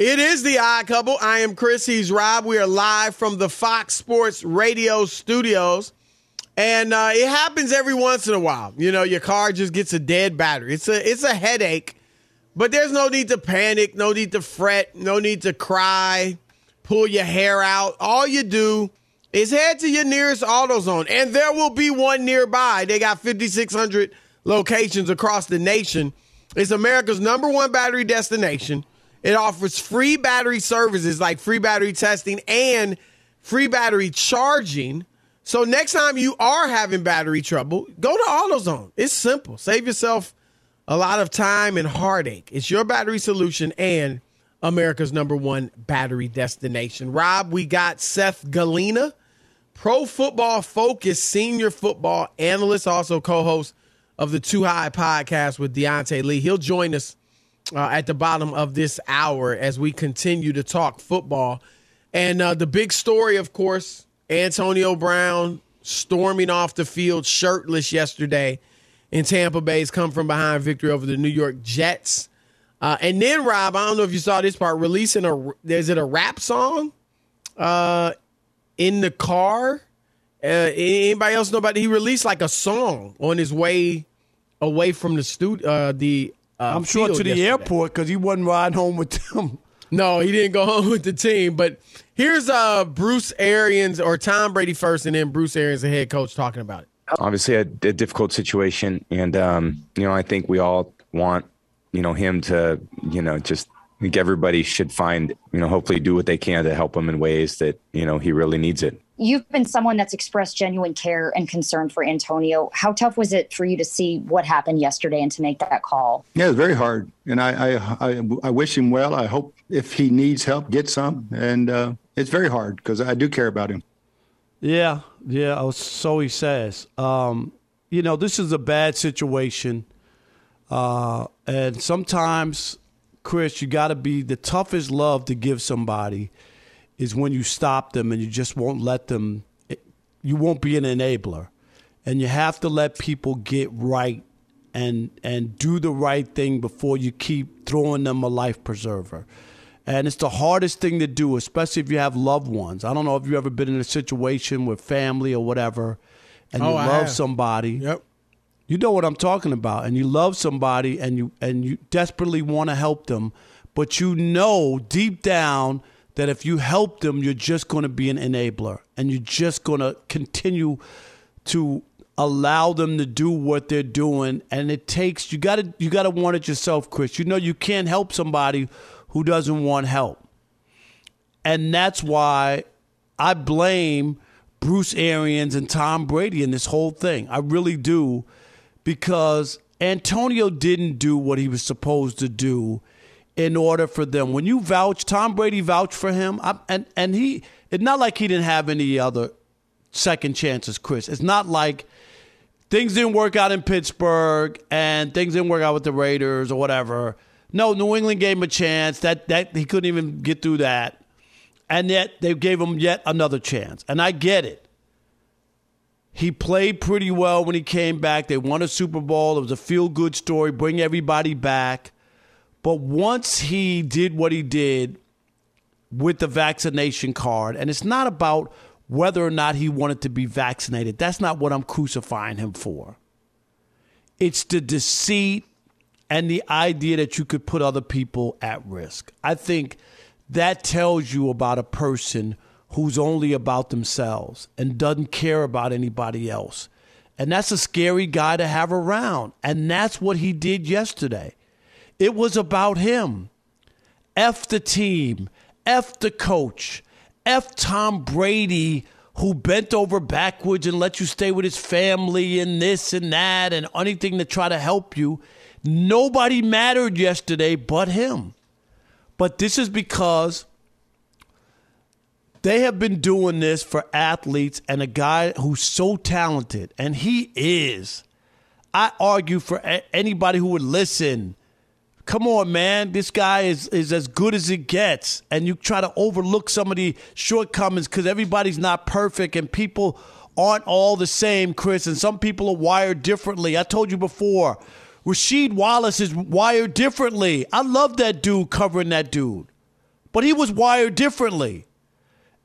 It is the odd couple. I am Chris. He's Rob. We are live from the Fox Sports Radio studios. And uh, it happens every once in a while. You know, your car just gets a dead battery. It's a it's a headache, but there's no need to panic, no need to fret, no need to cry, pull your hair out. All you do is head to your nearest AutoZone, and there will be one nearby. They got 5,600 locations across the nation. It's America's number one battery destination. It offers free battery services like free battery testing and free battery charging. So next time you are having battery trouble, go to AutoZone. It's simple. Save yourself a lot of time and heartache. It's your battery solution and America's number one battery destination. Rob, we got Seth Galina, Pro Football Focus senior football analyst, also co-host of the Too High podcast with Diante Lee. He'll join us uh, at the bottom of this hour as we continue to talk football. And uh, the big story, of course, Antonio Brown storming off the field shirtless yesterday in Tampa Bay's come from behind victory over the New York Jets. Uh, and then Rob, I don't know if you saw this part, releasing a there's it a rap song uh, in the car. Uh, anybody else know about it? He released like a song on his way away from the studio, uh, the uh, I'm sure to the yesterday. airport because he wasn't riding home with them. No, he didn't go home with the team. But here's uh, Bruce Arians or Tom Brady first, and then Bruce Arians, the head coach, talking about it. obviously a, a difficult situation and um, you know i think we all want you know him to you know just I think everybody should find you know hopefully do what they can to help him in ways that you know he really needs it You've been someone that's expressed genuine care and concern for Antonio. How tough was it for you to see what happened yesterday and to make that call? Yeah, it's very hard, and I I, I, I wish him well. I hope if he needs help, get some, and uh, it's very hard because I do care about him. Yeah, yeah. oh, So he says. Um, you know, this is a bad situation, uh, and sometimes, Chris, you got to be the toughest love to give somebody is when you stop them and you just won't let them. You won't be an enabler, and you have to let people get right and and do the right thing before you keep throwing them a life preserver. And it's the hardest thing to do, especially if you have loved ones. I don't know if you've ever been in a situation with family or whatever, and oh, you Oh, I love have. somebody. Yep. You know what I'm talking about, and you love somebody, and you and you desperately want to help them, but you know deep down that if you help them, you're just going to be an enabler, and you're just going to continue to allow them to do what they're doing and it takes you got to you got to want it yourself Chris. You know you can't help somebody who doesn't want help. And that's why I blame Bruce Arians and Tom Brady in this whole thing. I really do because Antonio didn't do what he was supposed to do in order for them. When you vouch, Tom Brady vouched for him, I, and and he. It's not like he didn't have any other second chances, Chris. It's not like things didn't work out in Pittsburgh and things didn't work out with the Raiders or whatever. No, New England gave him a chance. That that he couldn't even get through that, and yet they gave him yet another chance. And I get it. He played pretty well when he came back. They won a Super Bowl. It was a feel good story, bring everybody back. But once he did what he did with the vaccination card, and it's not about whether or not he wanted to be vaccinated, that's not what I'm crucifying him for. It's the deceit and the idea that you could put other people at risk. I think that tells you about a person who's only about themselves and doesn't care about anybody else. And that's a scary guy to have around. And that's what he did yesterday. It was about him. F the team, F the coach, F Tom Brady, who bent over backwards and let you stay with his family and this and that and anything to try to help you. Nobody mattered yesterday but him. But this is because they have been doing this for athletes and a guy who's so talented, and he is. I argue for a- anybody who would listen. Come on, man. This guy is, is as good as it gets. And you try to overlook some of the shortcomings because everybody's not perfect and people aren't all the same, Chris. And some people are wired differently. I told you before, Rasheed Wallace is wired differently. I love that dude covering that dude, but he was wired differently.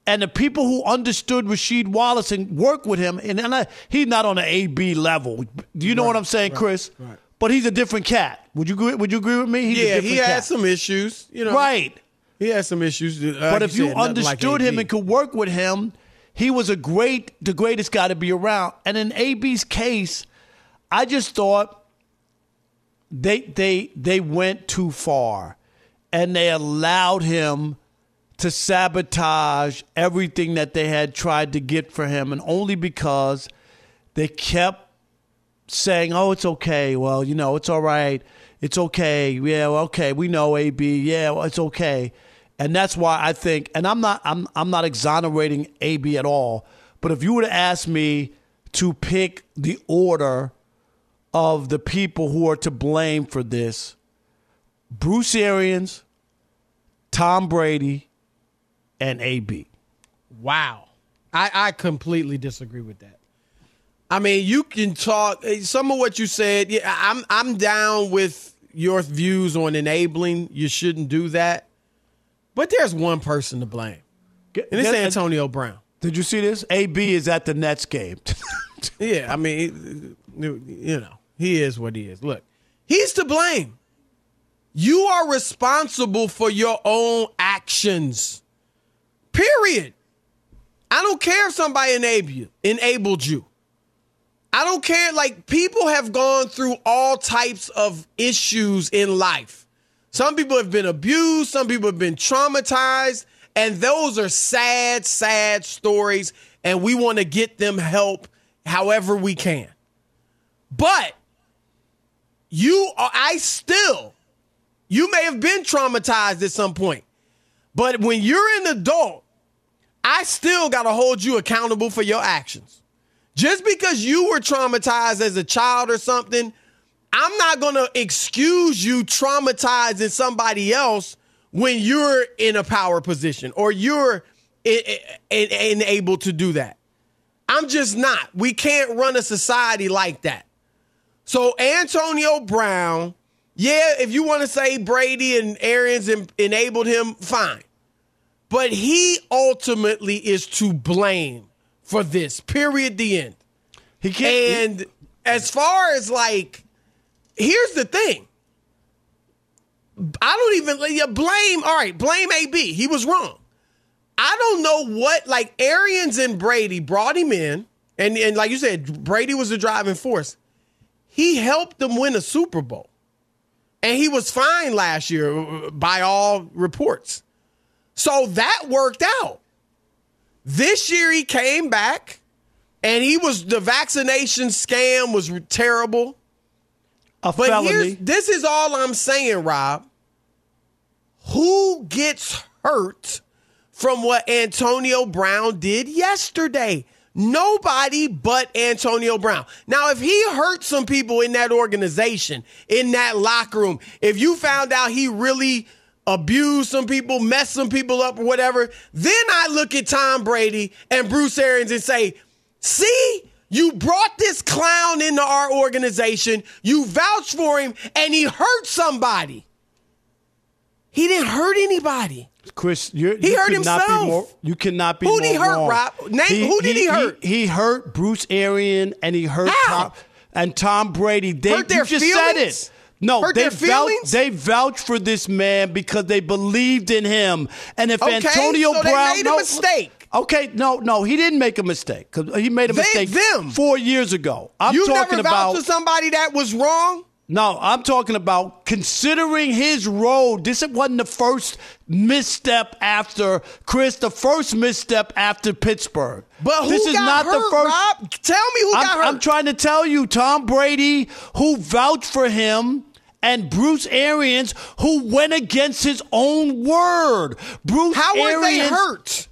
And the people who understood Rasheed Wallace and worked with him, and, and I, he's not on an AB level. Do you know what I'm saying, Chris? right. But he's a different cat. Would you agree, would you agree with me? He's a Yeah, he had cat. some issues. You know, right. He had some issues. uh, But if you said, nothing like understood him and could work with him, he was a great, the greatest guy to be around. And in AB's case, I just thought they they they went too far, and they allowed him to sabotage everything that they had tried to get for him, and only because they kept saying, "Oh, it's okay. Well, you know, it's all right. It's okay. Yeah, okay. We know AB. Yeah, well, it's okay." And that's why I think, and I'm not, I'm, I'm not exonerating AB at all. But if you were to ask me to pick the order of the people who are to blame for this, Bruce Arians, Tom Brady, and AB. Wow. I, I completely disagree with that. I mean, you can talk eh, some of what you said. Yeah, I'm I'm down with your views on enabling. You shouldn't do that. But there's one person to blame, and it's Antonio Brown. Did you see this? AB is at the Nets game. Yeah, I mean, you know, he is what he is. Look, he's to blame. You are responsible for your own actions. Period. I don't care if somebody enabled you, enabled you. I don't care. Like people have gone through all types of issues in life. Some people have been abused, some people have been traumatized, and those are sad, sad stories. And we want to get them help however we can. But you are, I still, you may have been traumatized at some point, but when you're an adult, I still got to hold you accountable for your actions. Just because you were traumatized as a child or something, I'm not going to excuse you traumatizing somebody else when you're in a power position or you're i- i- i- able to do that. I'm just not. We can't run a society like that. So Antonio Brown, yeah, if you want to say Brady and Arians en- enabled him, fine. But he ultimately is to blame for this. Period. The end. He can't. And as far as like, here's the thing. I don't even yeah, blame. All right, blame AB. He was wrong. I don't know what like Arians and Brady brought him in, and and like you said, Brady was the driving force. He helped them win a Super Bowl, and he was fine last year uh, by all reports. So that worked out. This year he came back, and he was the vaccination scam was terrible. a But felony. here's this is all I'm saying, Rob. Who gets hurt from what Antonio Brown did yesterday? Nobody but Antonio Brown. Now, if he hurt some people in that organization, in that locker room, if you found out he really abused some people, mess some people up, or whatever, then I look at Tom Brady and Bruce Arians and say, see, you brought this clown into our organization, you vouched for him, and he hurt somebody. He didn't hurt anybody. Chris, you're, He you hurt could not be himself. more- you cannot be Who did he hurt, wrong. Rob? Name- who did he hurt? He, hurt Bruce Arian and he hurt How? Tom and Tom Brady. They Hurt their you just said feelings? it. No, Hurt they their vouch, they vouched for this man because they believed in him. And if Okay, Antonio so Brown made a no, mistake. Okay, no, no, he didn't make a mistake because he made a They- mistake them. four years ago. I'm you talking never about vouched for somebody that was wrong? no, I'm talking about considering his role. This wasn't the first misstep after Chris, the first misstep after Pittsburgh. But who this is got not hurt, the first. Rob? Tell me who I'm, got hurt. I'm trying to tell you, Tom Brady, who vouched for him and Bruce Arians, who went against his own word. Bruce How were they hurt?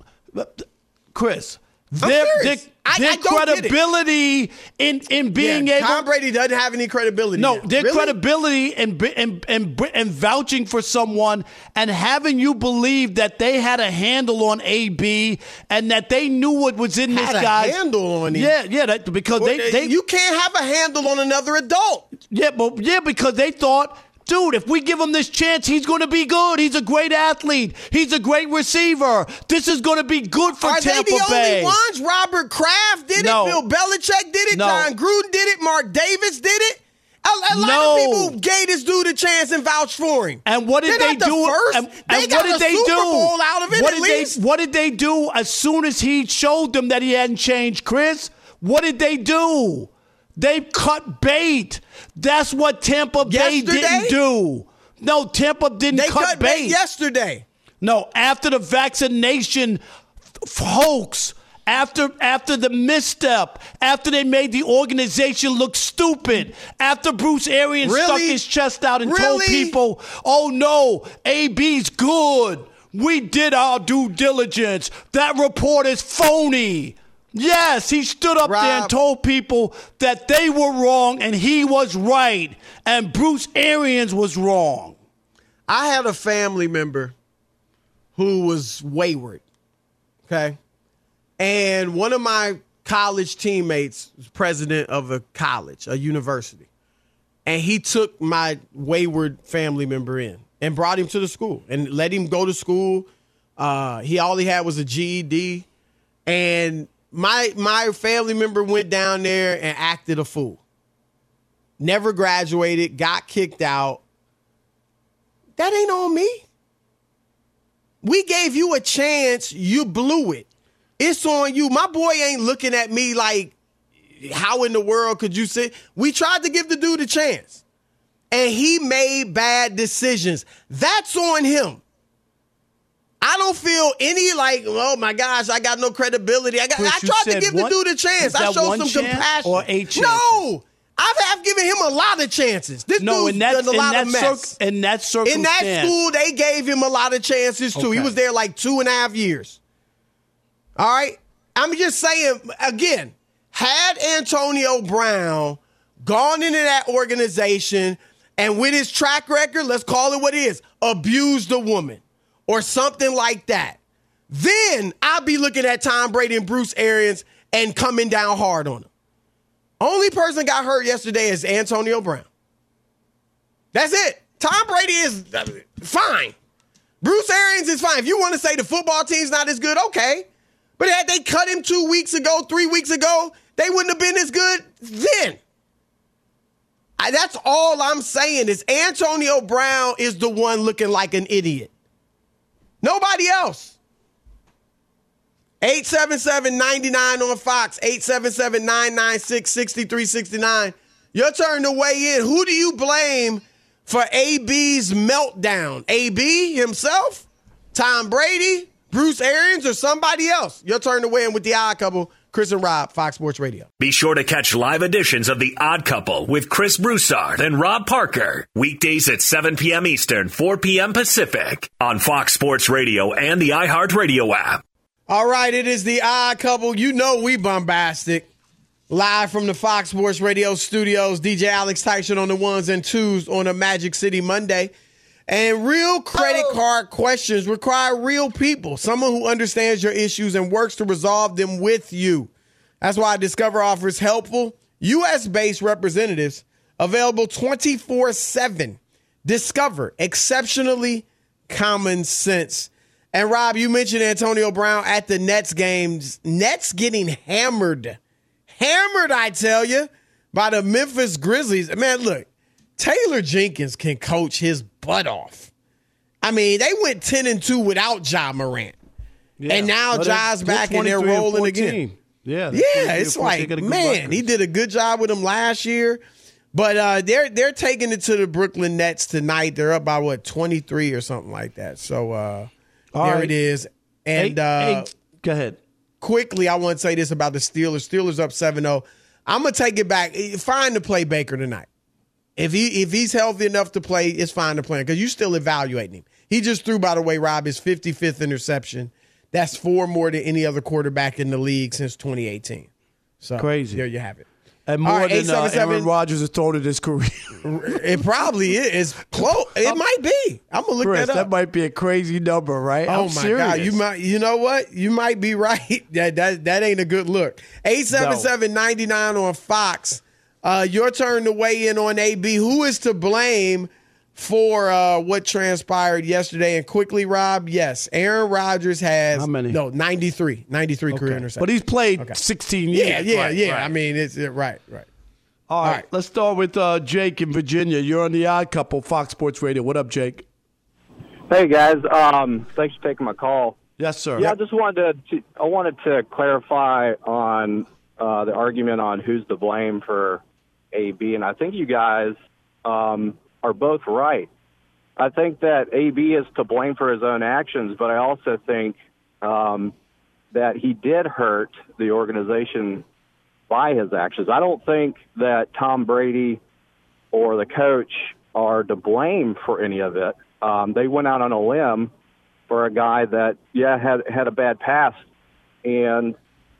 Chris. Their, their, their I don't get it. credibility in in being Yeah, able Tom Brady doesn't have any credibility. no, now. their Really? credibility and and and and vouching for someone and having you believe that they had a handle on AB and that they knew what was in Had this guy. handle on him. Yeah, yeah, that, because Well, they, uh, they you can't have a handle on another adult. yeah, but yeah, because they thought. Dude, if we give him this chance, he's going to be good. He's a great athlete. He's a great receiver. This is going to be good for Are Tampa they the Bay. only ones? Robert Kraft did No. it. Bill Belichick did it. No. Jon Gruden did it. Mark Davis did it. A, a lot No. of people gave this dude a chance and vouched for him. And what did they the do? First. And, they and got what did they Super do? Bowl out of it what at did least. they? What did they do as soon as he showed them that he hadn't changed, Chris? What did they do? They cut bait. That's what Tampa Bay didn't do. No, Tampa didn't They cut, cut bait yesterday. No, after the vaccination hoax, after after the misstep, after they made the organization look stupid, after Bruce Arians stuck his chest out and told people, "Oh no, AB's good. We did our due diligence. That report is phony." Yes, he stood up there and told people that they were wrong and he was right, and Bruce Arians was wrong. I had a family member who was wayward. Okay. And one of my college teammates was president of a college, a university. And he took my wayward family member in and brought him to the school and let him go to school. Uh, he all he had was a GED. And my my family member went down there and acted a fool. Never graduated, got kicked out. That ain't on me. We gave you a chance, you blew it. It's on you. My boy ain't looking at me like, how in the world could you say? We tried to give the dude a chance, and he made bad decisions. That's on him. I don't feel any like, oh my gosh, I got no credibility. I got. Chris, I tried to give one- the dude a chance. I showed some compassion. or eight chances? No, I've, I've given him a lot of chances. This No, dude's in that done a lot that of mess. in that circumstance, In that school, they gave him a lot of chances too. He was there like two and a half years. All right. I'm just saying again, had Antonio Brown gone into that organization and with his track record, let's call it what it is, abused a woman or something like that, then I'll be looking at Tom Brady and Bruce Arians and coming down hard on them. Only person got hurt yesterday is Antonio Brown. That's it. Tom Brady is uh, fine. Bruce Arians is fine. If you want to say the football team's not as good, okay. But had they cut him two weeks ago, three weeks ago, they wouldn't have been as good then. I, that's all I'm saying is Antonio Brown is the one looking like an idiot. Nobody else. 877-99 on Fox, 877-996-6369. Your turn to weigh in. Who do you blame for AB's meltdown? AB himself? Tom Brady? Bruce Arians or somebody else? Your turn to weigh in with the odd couple, Chris and Rob, Fox Sports Radio. Be sure to catch live editions of The Odd Couple with Chris Broussard and Rob Parker. Weekdays at 7 p.m. Eastern, 4 p.m. Pacific on Fox Sports Radio and the iHeartRadio app. All right, it is the odd couple. You know we bombastic. Live from the Fox Sports Radio studios, DJ Alex Tyson on the ones and twos on a Magic City Monday. And real credit oh. card questions require real people, someone who understands your issues and works to resolve them with you. That's why Discover offers helpful, U.S. based representatives available 24 7. Discover exceptionally common sense. And Rob, you mentioned Antonio Brown at the Nets games. Nets getting hammered. Hammered, I tell you, by the Memphis Grizzlies. Man, look, Taylor Jenkins can coach his butt off. I mean, they went 10 and 2 without Ja Morant. And now But Ja's back and they're rolling 14. again. Yeah, Yeah, it's like, got a good man, he did a good job with them last year. But uh, they're they're taking it to the Brooklyn Nets tonight. They're up by what twenty three or something like that. So uh, there right. it is. And uh, go ahead. quickly, I want to say this about the Steelers. Steelers up 7-0. I'm gonna take it back. Fine to play Baker tonight. If he if he's healthy enough to play, it's fine to play because you're still evaluating him. He just threw, by the way, Rob, his 55th interception. That's four more than any other quarterback in the league since 2018. So Crazy. There you have it. And more right, than uh, 877 Aaron Rodgers has thrown in his career. It probably is close. It might be. I'm gonna look Chris, that up. that might be a crazy number, right? Oh I'm my serious. God! You might, you know what? You might be right. That that that ain't a good look. 877-99 on Fox. Uh, your turn to weigh in on AB. Who is to blame for uh, what transpired yesterday? And quickly, Rob. Yes, Aaron Rodgers has How many? No, 93. 93 career Okay. interceptions. But he's played 16 years. yeah, yeah, Right, yeah. right. I mean, it's it, right, right. All right, right. let's start with uh, Jake in Virginia. You're on the Odd Couple, Fox Sports Radio. What up, Jake? Hey guys, um, thanks for taking my call. Yes, sir. Yeah, I just wanted to, I wanted to clarify on uh, the argument on who's to blame for AB, and I think you guys um, are both right. I think that AB is to blame for his own actions, but I also think um, that he did hurt the organization by his actions. I don't think that Tom Brady or the coach are to blame for any of it. Um, they went out on a limb for a guy that yeah had had a bad past, and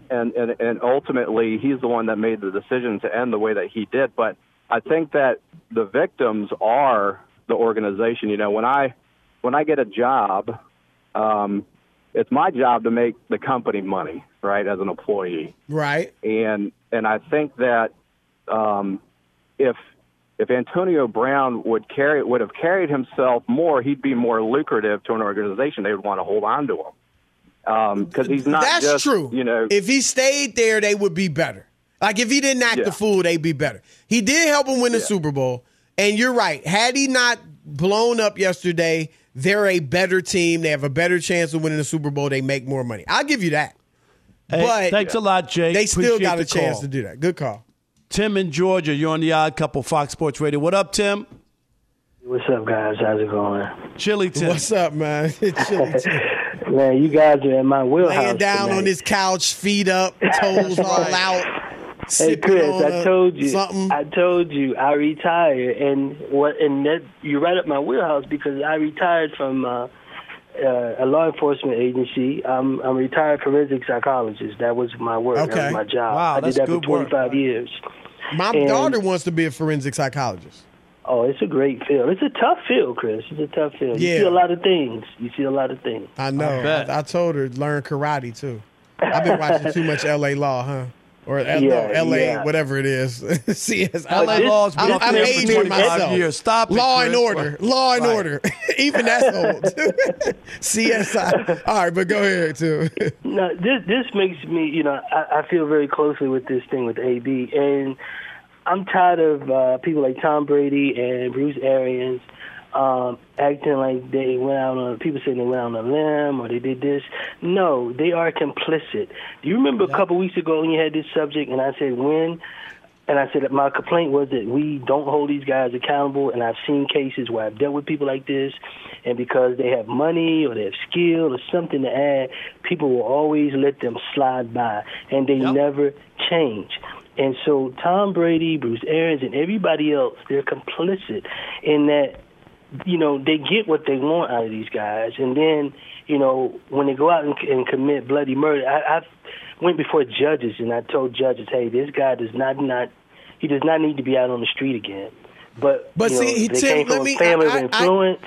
and and and ultimately he's the one that made the decision to end the way that he did. But I think that the victims are the organization. You know, when I when I get a job, um, it's my job to make the company money, right, as an employee Right. and and I think that um, if if Antonio Brown would carry would have carried himself more, he'd be more lucrative to an organization. They would want to hold on to him Um, because he's not. That's just, true. You know, if he stayed there, they would be better. Like if he didn't act Yeah. the fool, they'd be better. He did help him win the Super Bowl, and you're right. Had he not blown up yesterday, they're a better team. They have a better chance of winning the Super Bowl. They make more money. I'll give you that. Hey, but thanks a lot, Jake. They still Appreciate got a chance call. to do that. Good call. Tim in Georgia. You're on the Odd Couple, Fox Sports Radio. What up, Tim? What's up, guys? How's it going? Chili Tim. What's up, man? Chili Tim. Man, you guys are in my wheelhouse. Laying down tonight. on this couch, feet up, toes all out. Hey sipping Chris, on I a- told you, something. I told you, I retired, and what, and that you're right up my wheelhouse because I retired from uh, uh, a law enforcement agency. I'm, I'm a retired forensic psychologist. That was my work. That Okay. was my job. Wow, I that's did that for good work. 25 years. My And- daughter wants to be a forensic psychologist. Oh, it's a great field. It's a tough field, Chris. It's a tough field. Yeah. You see a lot of things. You see a lot of things. I know. bet. I, I told her learn karate too. I've been watching too much L.A. Law, huh? Or uh, L- no, L.A. yeah. whatever it is. CS. LA this- Law's been I'm, I'm aging for 25 myself. years. Stop Law Chris. and order. Law and Right. order. Even that's old. CSI. All right, but go ahead too. No, this this makes me, you know, I, I feel very closely with this thing with AB, and I'm tired of uh, people like Tom Brady and Bruce Arians um, acting like they went out on. People saying they went out on a limb or they did this. No, they are complicit. Do you remember a couple weeks ago when you had this subject, and I said when? And I said that my complaint was that we don't hold these guys accountable, and I've seen cases where I've dealt with people like this, and because they have money or they have skill or something to add, people will always let them slide by, and they Yep. never change. And so Tom Brady, Bruce Arians, and everybody else, they're complicit in that you know, they get what they want out of these guys, and then, you know, when they go out and, and commit bloody murder, I, I went before judges and I told judges, hey, this guy does not not he does not need to be out on the street again. But But you see, know, he- they Tim, came from let a me- family I- I- of influence.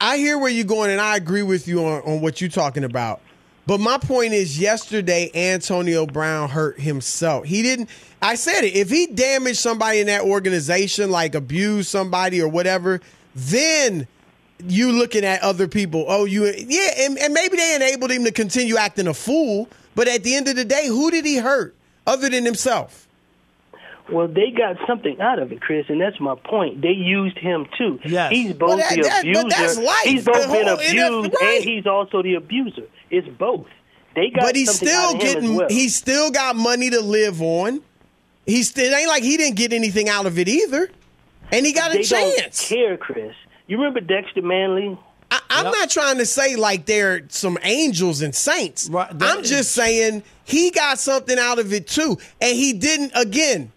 I hear where you're going, and I agree with you on, on what you're talking about. But my point is, yesterday Antonio Brown hurt himself. He didn't. I said it. If he damaged somebody in that organization, like abused somebody or whatever, then you looking at other people. Oh, you yeah, and, and maybe they enabled him to continue acting a fool. But at the end of the day, who did he hurt other than himself? Well, they got something out of it, Chris, and that's my point. They used him too. Yes. He's both Well, that- the that- but abuser. that's life. He's The both been whole- and abused, right. and he's also the abuser. It's both. They got but he's still out of getting well. he's still got money to live on. He still it ain't like he didn't get anything out of it either, and he got they a chance. don't care, Chris. You remember Dexter Manley? I, I'm not trying to say like they're some angels and saints. Right, I'm just saying he got something out of it too, and he didn't. Again,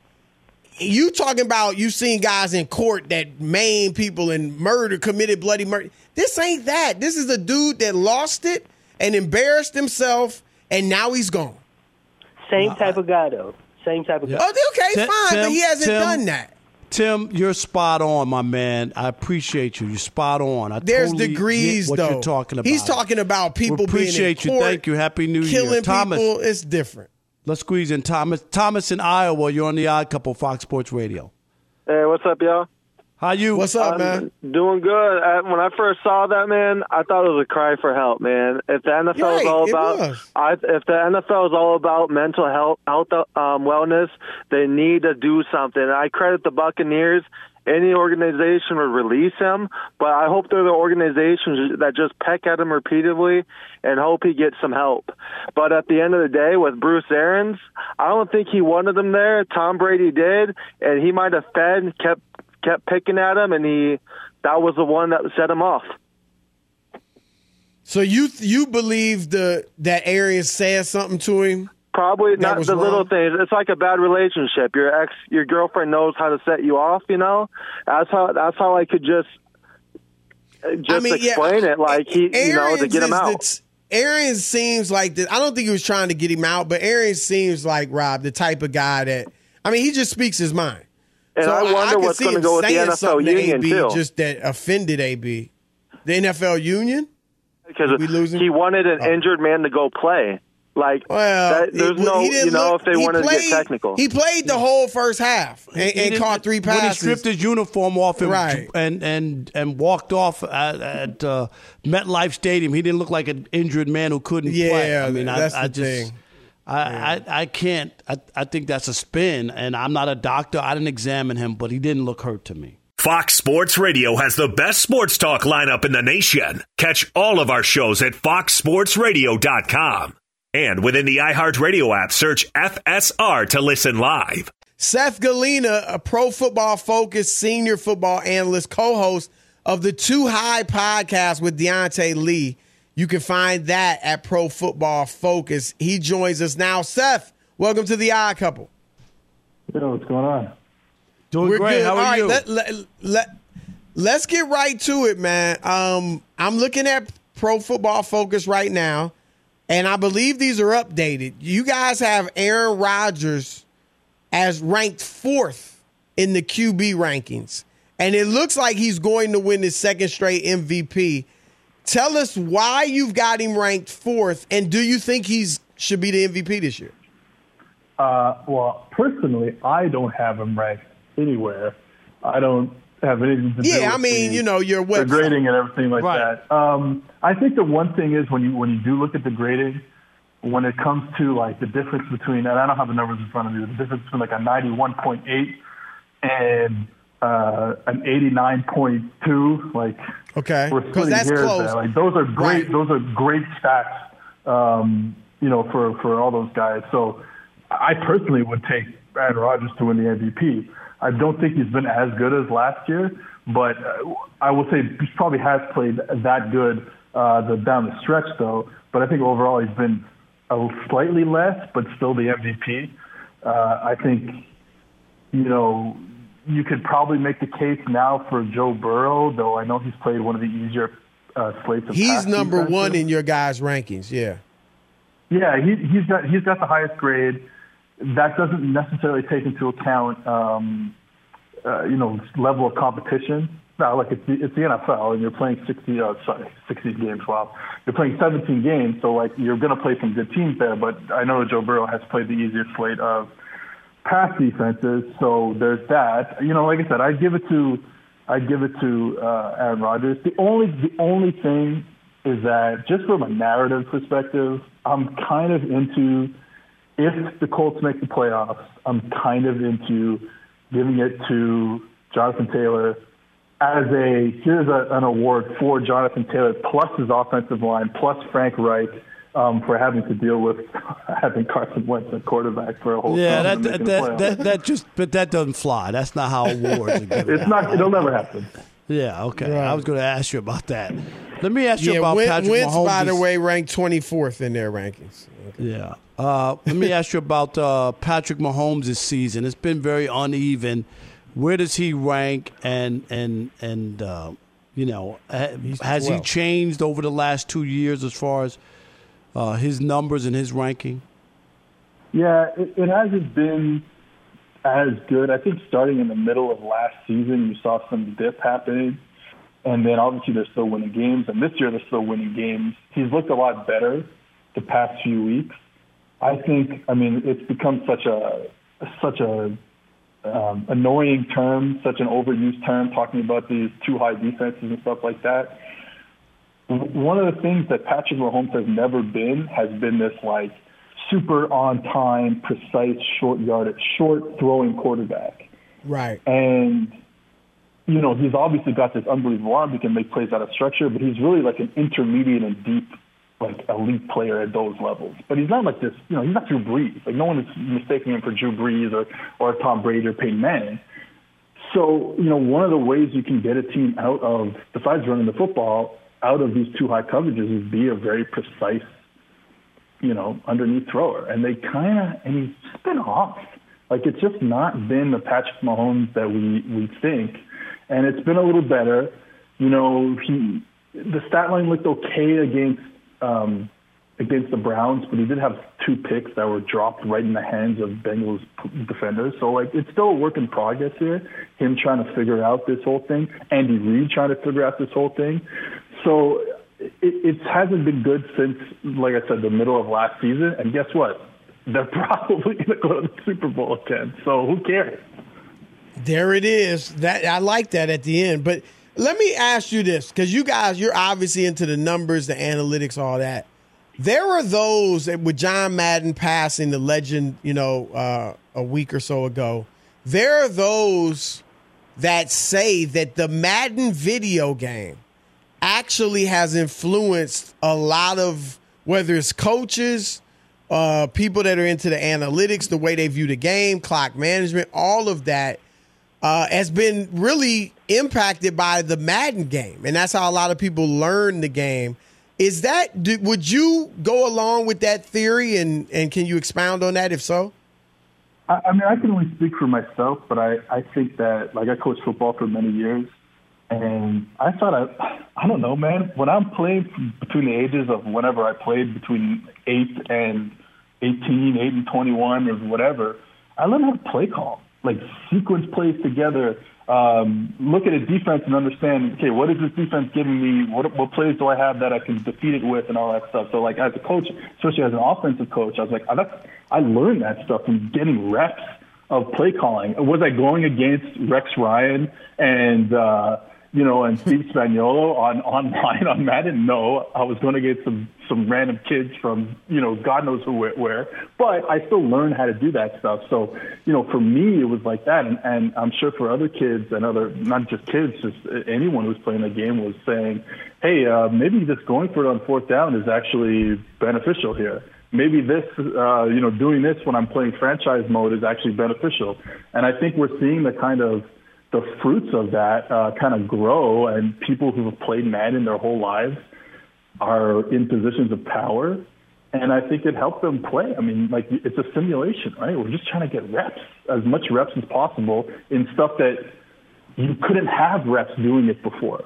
you talking about you seen guys in court that maim people and murder committed bloody murder. This ain't that. This is a dude that lost it and embarrassed himself, and now he's gone. Same type of guy though. Same type of guy. Oh, okay, Tim- fine, but he hasn't Tim- done that. Tim, you're spot on, my man. I appreciate you. You're spot on. I There's totally degrees, what though. you're talking about. He's talking about people We being in appreciate you. court, Thank you. Happy New Year, killing people. It's different. Let's squeeze in Thomas. Thomas in Iowa. You're on the Odd Couple Fox Sports Radio. Hey, what's up, y'all? How you? What's up, I'm man? Doing good. Uh, when I first saw that, man, I thought it was a cry for help, man. If the NFL Right, is all about. I, if the NFL is all about mental health, health, um, wellness, they need to do something. I credit the Buccaneers. Any organization would release him, but I hope they're the organizations that just peck at him repeatedly and hope he gets some help. But at the end of the day, with Bruce Arians, I don't think he wanted him there. Tom Brady did, and he might have fed, kept kept picking at him, and he that was the one that set him off. So you you believe the that Arians said something to him? Probably That not the little wrong? things. It's like a bad relationship. Your ex, your girlfriend knows how to set you off. You know, that's how that's how I could just uh, just explain it. Like he, you know, to get him out. the t- Arians seems like the, I don't think he was trying to get him out, but Aaron seems like Rob, the type of guy that I mean, he just speaks his mind. And I wonder could what's see gonna him go with the NFL to union, AB too. just that offended AB. The NFL union? because he wanted an injured man to go play. Like. Well, that, there's it- no, he didn't you know, look- if they he wanted to get technical. He played the whole first half and, He and caught three passes. When he stripped his uniform off and Right. and, and and walked off at, at uh, MetLife Stadium, he didn't look like an injured man who couldn't play. Yeah, I mean, that's I, I just. thing. I, I, I can't. I, I think that's a spin, and I'm not a doctor. I didn't examine him, but he didn't look hurt to me. Fox Sports Radio has the best sports talk lineup in the nation. Catch all of our shows at foxsportsradio.com. And within the iHeartRadio app, search FSR to listen live. Seth Galina, a Pro Football Focus senior football analyst, co host of the Too High podcast with Diante Lee. You can find that at Pro Football Focus. He joins us now. Seth, welcome to the Odd Couple. Yo, what's going on? Doing We're great. good. How are All right, you? Let, let, let, let's get right to it, man. Um, I'm looking at Pro Football Focus right now, and I believe these are updated. You guys have Aaron Rodgers as ranked fourth in the QB rankings, and it looks like he's going to win his second straight MVP. Tell us why you've got him ranked fourth, and do you think he's should be the MVP this year? Uh, well, personally, I don't have him ranked anywhere. I don't have anything to do Yeah, I mean, the, you know, your the grading and everything like Right. that. Um, I think the one thing is when you when you do look at the grading, when it comes to like the difference between, and I don't have the numbers in front of me, the difference between like a 91.8 and uh, an 89.2, like Okay, we're 'Cause splitting that's close. there. Like those are great. Right. Those are great stats. Um, you know, for for all those guys. So I personally would take Aaron Rodgers to win the MVP. I don't think he's been as good as last year, but uh, I will say he probably has played that good uh, the down the stretch though. But I think overall he's been a slightly less, but still the MVP. Uh, I think you know, you could probably make the case now for Joe Burrow, though I know he's played one of the easier uh, slates of He's number defenses. one in your guys' rankings. Yeah. Yeah, he, he's got he's got the highest grade. That doesn't necessarily take into account, um, uh, you know, level of competition. Now, like it's the, it's the NFL, and you're playing 60, uh, sorry, 60 games. Wow, you're playing 17 games, so like you're going to play some good teams there. But I know Joe Burrow has played the easier slate of pass defenses, so there's that. You know, like I said, I'd give it to I'd give it to uh, Aaron Rodgers. The only the only thing is that just from a narrative perspective, I'm kind of into if the Colts make the playoffs, I'm kind of into giving it to Jonathan Taylor as a here's a, an award for Jonathan Taylor plus his offensive line plus Frank Reich um, for having to deal with having Carson Wentz at quarterback for a whole Yeah, that that, that, that that just but that doesn't fly. That's not how awards are given. It's out. not. It'll never happen. Yeah, okay. I was going to ask you about that. Let me ask you yeah, about Win- Patrick Wentz, Mahomes. by the way, ranked 24th in their rankings. Yeah. Uh, let me ask you about uh, Patrick Mahomes' this season. It's been very uneven. Where does he rank? And and and uh, you know, ha- has he changed over the last two years as far as uh, his numbers and his ranking? Yeah, it, it hasn't been as good. I think starting in the middle of last season, you saw some dip happening. And then obviously they're still winning games. And this year they're still winning games. He's looked a lot better the past few weeks. I think, I mean, it's become such a, such a um, annoying term, such an overused term, talking about these two high defenses and stuff like that. One of the things that Patrick Mahomes has never been has been this like super on time, precise, short yardage, short throwing quarterback. Right. And you know, he's obviously got this unbelievable arm. He can make plays out of structure, but he's really like an intermediate and deep, like elite player at those levels. But he's not like this. You know, he's not Drew Brees. Like no one is mistaking him for Drew Brees or or Tom Brady or Peyton Manning. So you know, one of the ways you can get a team out of besides running the football out of these two high coverages is be a very precise, you know, underneath thrower. And they kind of and he's been off. Like it's just not been the Patrick Mahomes that we we think and it's been a little better. You know, he the stat line looked okay against um, against the Browns, but he did have two picks that were dropped right in the hands of Bengals defenders. So like, it's still a work in progress here. Him trying to figure out this whole thing, Andy Reid trying to figure out this whole thing. So it, it hasn't been good since, like I said, the middle of last season. And guess what? They're probably going to go to the Super Bowl again. So who cares? There it is. That I like that at the end. But let me ask you this, because you guys, you're obviously into the numbers, the analytics, all that. There are those that with John Madden passing the legend, you know, uh, a week or so ago. There are those that say that the Madden video game actually has influenced a lot of whether it's coaches, uh, people that are into the analytics, the way they view the game, clock management, all of that uh, has been really impacted by the Madden game, and that's how a lot of people learn the game. Is that do, would you go along with that theory, and and can you expound on that if so? I, I mean, I can only speak for myself, but I, I think that, like, I coached football for many years, and I thought I, I don't know, man. When I'm playing between the ages of whenever I played between eight and 18, eight and 21, or whatever, I learned how to play call, like sequence plays together. Um, look at a defense and understand, okay, what is this defense giving me? What, what plays do I have that I can defeat it with, and all that stuff. So, like as a coach, especially as an offensive coach, I was like, I, that's, I learned that stuff from getting reps of play calling. Was I going against Rex Ryan and uh, you know and Steve Spagnuolo on online on Madden? No, I was going to get some some random kids from you know God knows who where, where. But I still learned how to do that stuff. So you know, for me, it was like that, and, and I'm sure for other kids and other not just kids, just anyone who's playing the game was saying, hey, uh, maybe just going for it on fourth down is actually beneficial here maybe this, uh, you know, doing this when I'm playing franchise mode is actually beneficial. And I think we're seeing the kind of the fruits of that uh, kind of grow, and people who have played Madden their whole lives are in positions of power. And I think it helped them play. I mean, like it's a simulation, right? We're just trying to get reps, as much reps as possible in stuff that you couldn't have reps doing it before.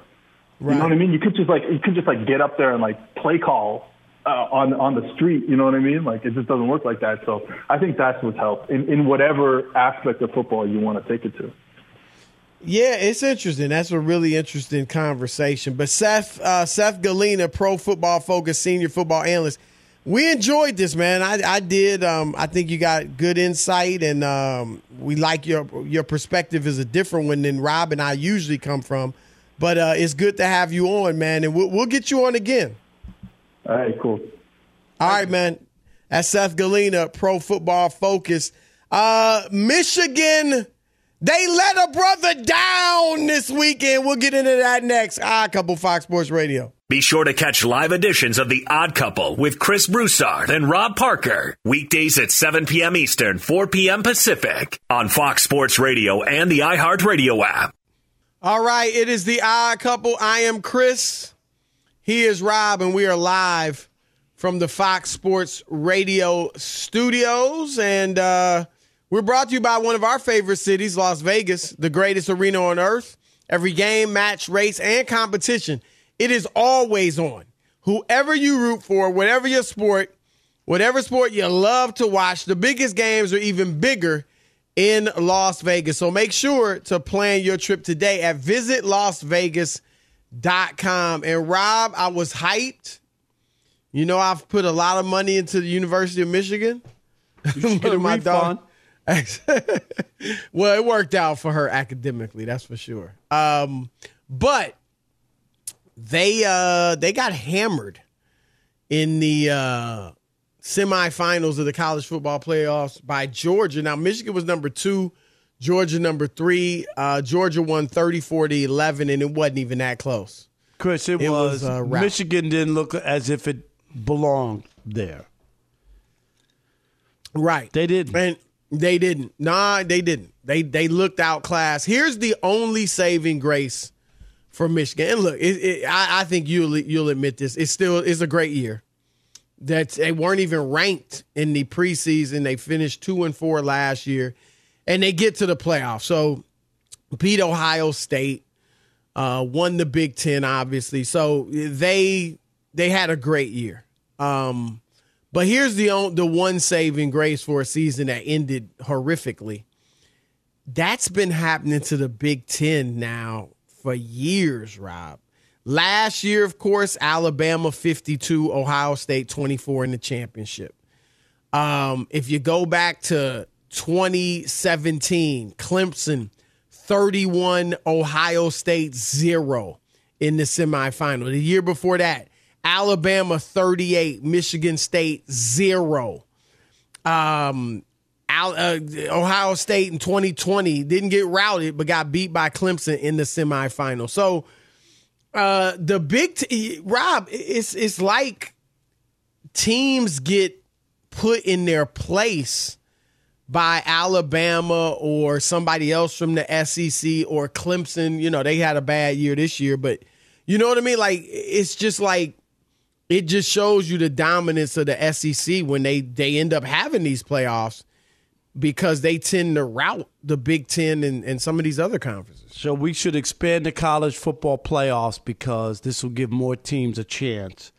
Right. You know what I mean? You could just like you could just like get up there and like play call uh, on on the street. You know what I mean? Like it just doesn't work like that. So I think that's what's helped in, in whatever aspect of football you want to take it to. Yeah, it's interesting. That's a really interesting conversation. But Seth uh, Seth Galina, Pro Football Focus senior football analyst, we enjoyed this, man. I, I did. Um, I think you got good insight, and um, we like your your perspective is a different one than Rob and I usually come from. But uh, it's good to have you on, man, and we'll, we'll get you on again. All right, cool. All right, man. That's Seth Galina, Pro Football Focus. Uh, Michigan, they let a brother down this weekend. We'll get into that next. Odd Couple Fox Sports Radio. Be sure to catch live editions of The Odd Couple with Chris Broussard and Rob Parker. Weekdays at 7 p.m. Eastern, 4 p.m. Pacific on Fox Sports Radio and the iHeartRadio app. All right, it is The Odd Couple. I am Chris. He is Rob, and we are live from the Fox Sports Radio studios. And uh, we're brought to you by one of our favorite cities, Las Vegas, the greatest arena on earth. Every game, match, race, and competition, it is always on. Whoever you root for, whatever your sport, whatever sport you love to watch, the biggest games are even bigger in Las Vegas. So make sure to plan your trip today at visitlasvegas.com. And Rob, I was hyped. You know, I've put a lot of money into the University of Michigan. You get a My refund. well, it worked out for her academically, that's for sure. Um, but they uh they got hammered in the uh semifinals of the college football playoffs by Georgia. Now Michigan was number two, Georgia number three. Uh, Georgia won 34 to 11, and it wasn't even that close. Chris, it, It was, was. Michigan didn't look as if it belonged there. Right. They didn't. And they didn't. Nah, they didn't. They they looked outclassed. Here's the only saving grace for Michigan. And look, it, it, I, I think you'll you'll admit this. It still is a great year. That they weren't even ranked in the preseason. They finished two and four last year, and they get to the playoffs. So beat Ohio State, uh, won the Big Ten, obviously. So they they had a great year. Um, but here's the the one saving grace for a season that ended horrifically. That's been happening to the Big Ten now for years, Rob. Last year, of course, Alabama 52, Ohio State 24 in the championship. Um, if you go back to 2017, Clemson 31, Ohio State 0 in the semifinal. The year before that, Alabama 38, Michigan State 0. Um, Al, uh, Ohio State in 2020 didn't get routed, but got beat by Clemson in the semifinal. So, uh, the big t- Rob, it's it's like teams get put in their place by Alabama or somebody else from the SEC or Clemson. You know, they had a bad year this year, but you know what I mean? Like, it's just like, it just shows you the dominance of the SEC when they, they end up having these playoffs because they tend to rout the Big Ten and, and some of these other conferences. So we should expand the college football playoffs because this will give more teams a chance.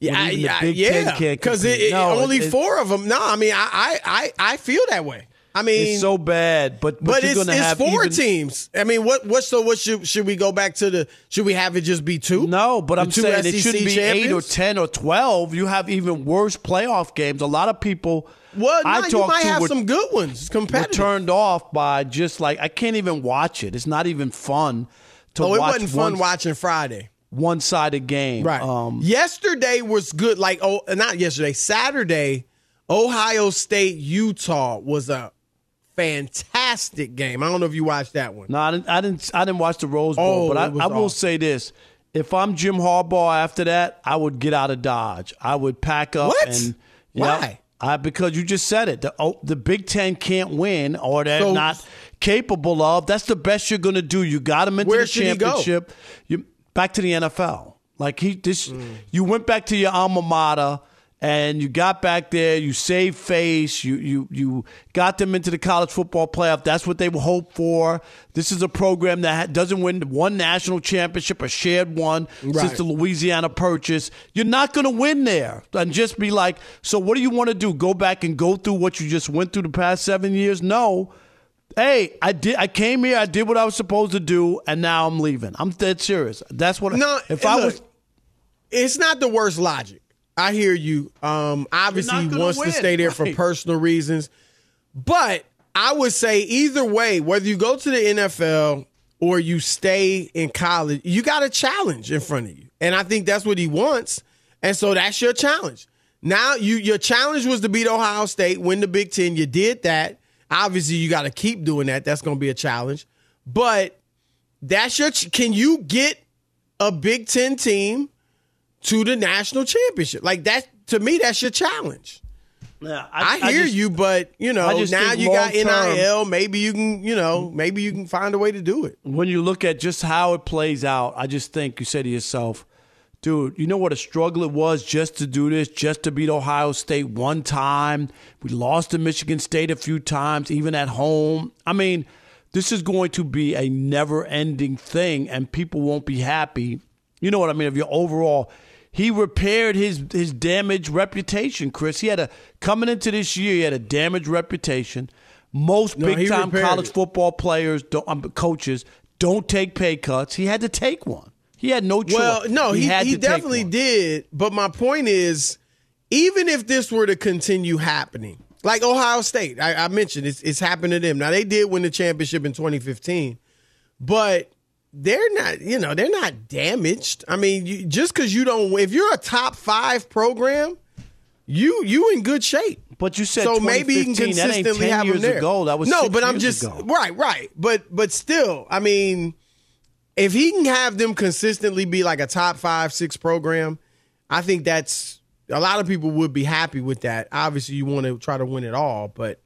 Yeah, I- the yeah, Big yeah. Ten Because it, compete. it- No, only it- four of them. No, I mean, I, I, I, I feel that way. I mean, It's so bad, but but, but it's, it's four even, teams. I mean, what what so what should should we go back to the should we have it just be two? No, but The I'm saying it shouldn't be eight or ten or twelve. You have even worse playoff games. A lot of people. Well, I no, you talked might to have were- some good ones. Competitive. turned off by just like I can't even watch it. It's not even fun to oh, it watch wasn't fun one, watching Friday. one sided game. Right. Um, yesterday was good. Like oh, not yesterday. Saturday, Ohio State Utah was a fantastic game. I don't know if you watched that one. No, I didn't. I didn't. I didn't watch the Rose Bowl, Oh, but I, I will awesome. say this: if I'm Jim Harbaugh after that, I would get out of Dodge. I would pack up What? and Why? I, because you just said it. The oh, the Big Ten can't win, or they're So- not capable of. That's the best you're going to do. You got them into the should he go? championship. You back to the NFL. Like he this, Mm. you went back to your alma mater. And you got back there, you saved face, you you you got them into the college football playoff. That's what they hope for. This is a program that doesn't win one national championship, a shared one since the Louisiana Purchase. You're not going to win there, and just be like, so what do you want to do? Go back and go through what you just went through the past seven years? No. Hey, I did. I came here. I did what I was supposed to do, and now I'm leaving. I'm dead serious. That's what. No, if I look, was it's not the worst logic. I hear you. Um, obviously, he wants to stay there for right. personal reasons. But I would say either way, whether you go to the NFL or you stay in college, you got a challenge in front of you, and I think that's what he wants. And so that's your challenge. Now, you your challenge was to beat Ohio State, win the Big Ten. You did that. Obviously, you got to keep doing that. That's going to be a challenge. But that's your. ch- Can you get a Big Ten team to the national championship? Like that to me, that's your challenge. Yeah, I, hear just- you, but you know now you got long-term- NIL. Maybe you can, you know, maybe you can find a way to do it. when you look at just how it plays out, I just think you say to yourself, dude, you know what a struggle it was just to do this, just to beat Ohio State one time. We lost to Michigan State a few times, even at home. I mean, this is going to be a never ending thing, and people won't be happy. You know what I mean? Of your overall. He repaired his his damaged reputation, Chris. He had a coming into this year, he had a damaged reputation. Most No, big time college it. football players, don't, um, coaches, don't take pay cuts. He had to take one. He had no choice. Well, no, he, he to definitely did. But my point is, even if this were to continue happening, like Ohio State, I, I mentioned it's, it's happened to them. Now they did win the championship in 2015, but they're not. You know, they're not damaged. I mean, you, just because you don't, if you're a top five program, you you in good shape. But you said so maybe you can 2015. That consistently 10 have years them there. ago. That was no, but I'm just ago. right, right. But but still, I mean, if he can have them consistently be like a top five, six program, I think that's a lot of people would be happy with that. Obviously, you want to try to win it all, but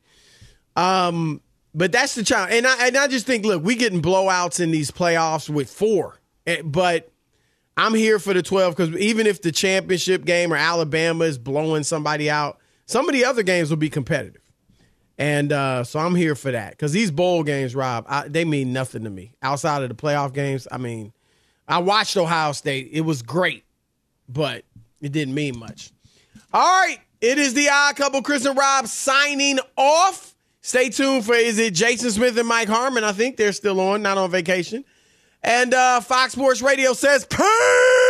um, but that's the challenge. And I and I just think, look, we getting blowouts in these playoffs with four, but. I'm here for the 12 because even if the championship game or Alabama is blowing somebody out, some of the other games will be competitive. And uh, so I'm here for that because these bowl games, Rob, I, they mean nothing to me outside of the playoff games. I mean, I watched Ohio State; it was great, but it didn't mean much. All right, it is the odd couple. Chris and Rob signing off. Stay tuned for is it Jason Smith and Mike Harmon? I think they're still on, not on vacation. And uh, Fox Sports Radio says, "Peace."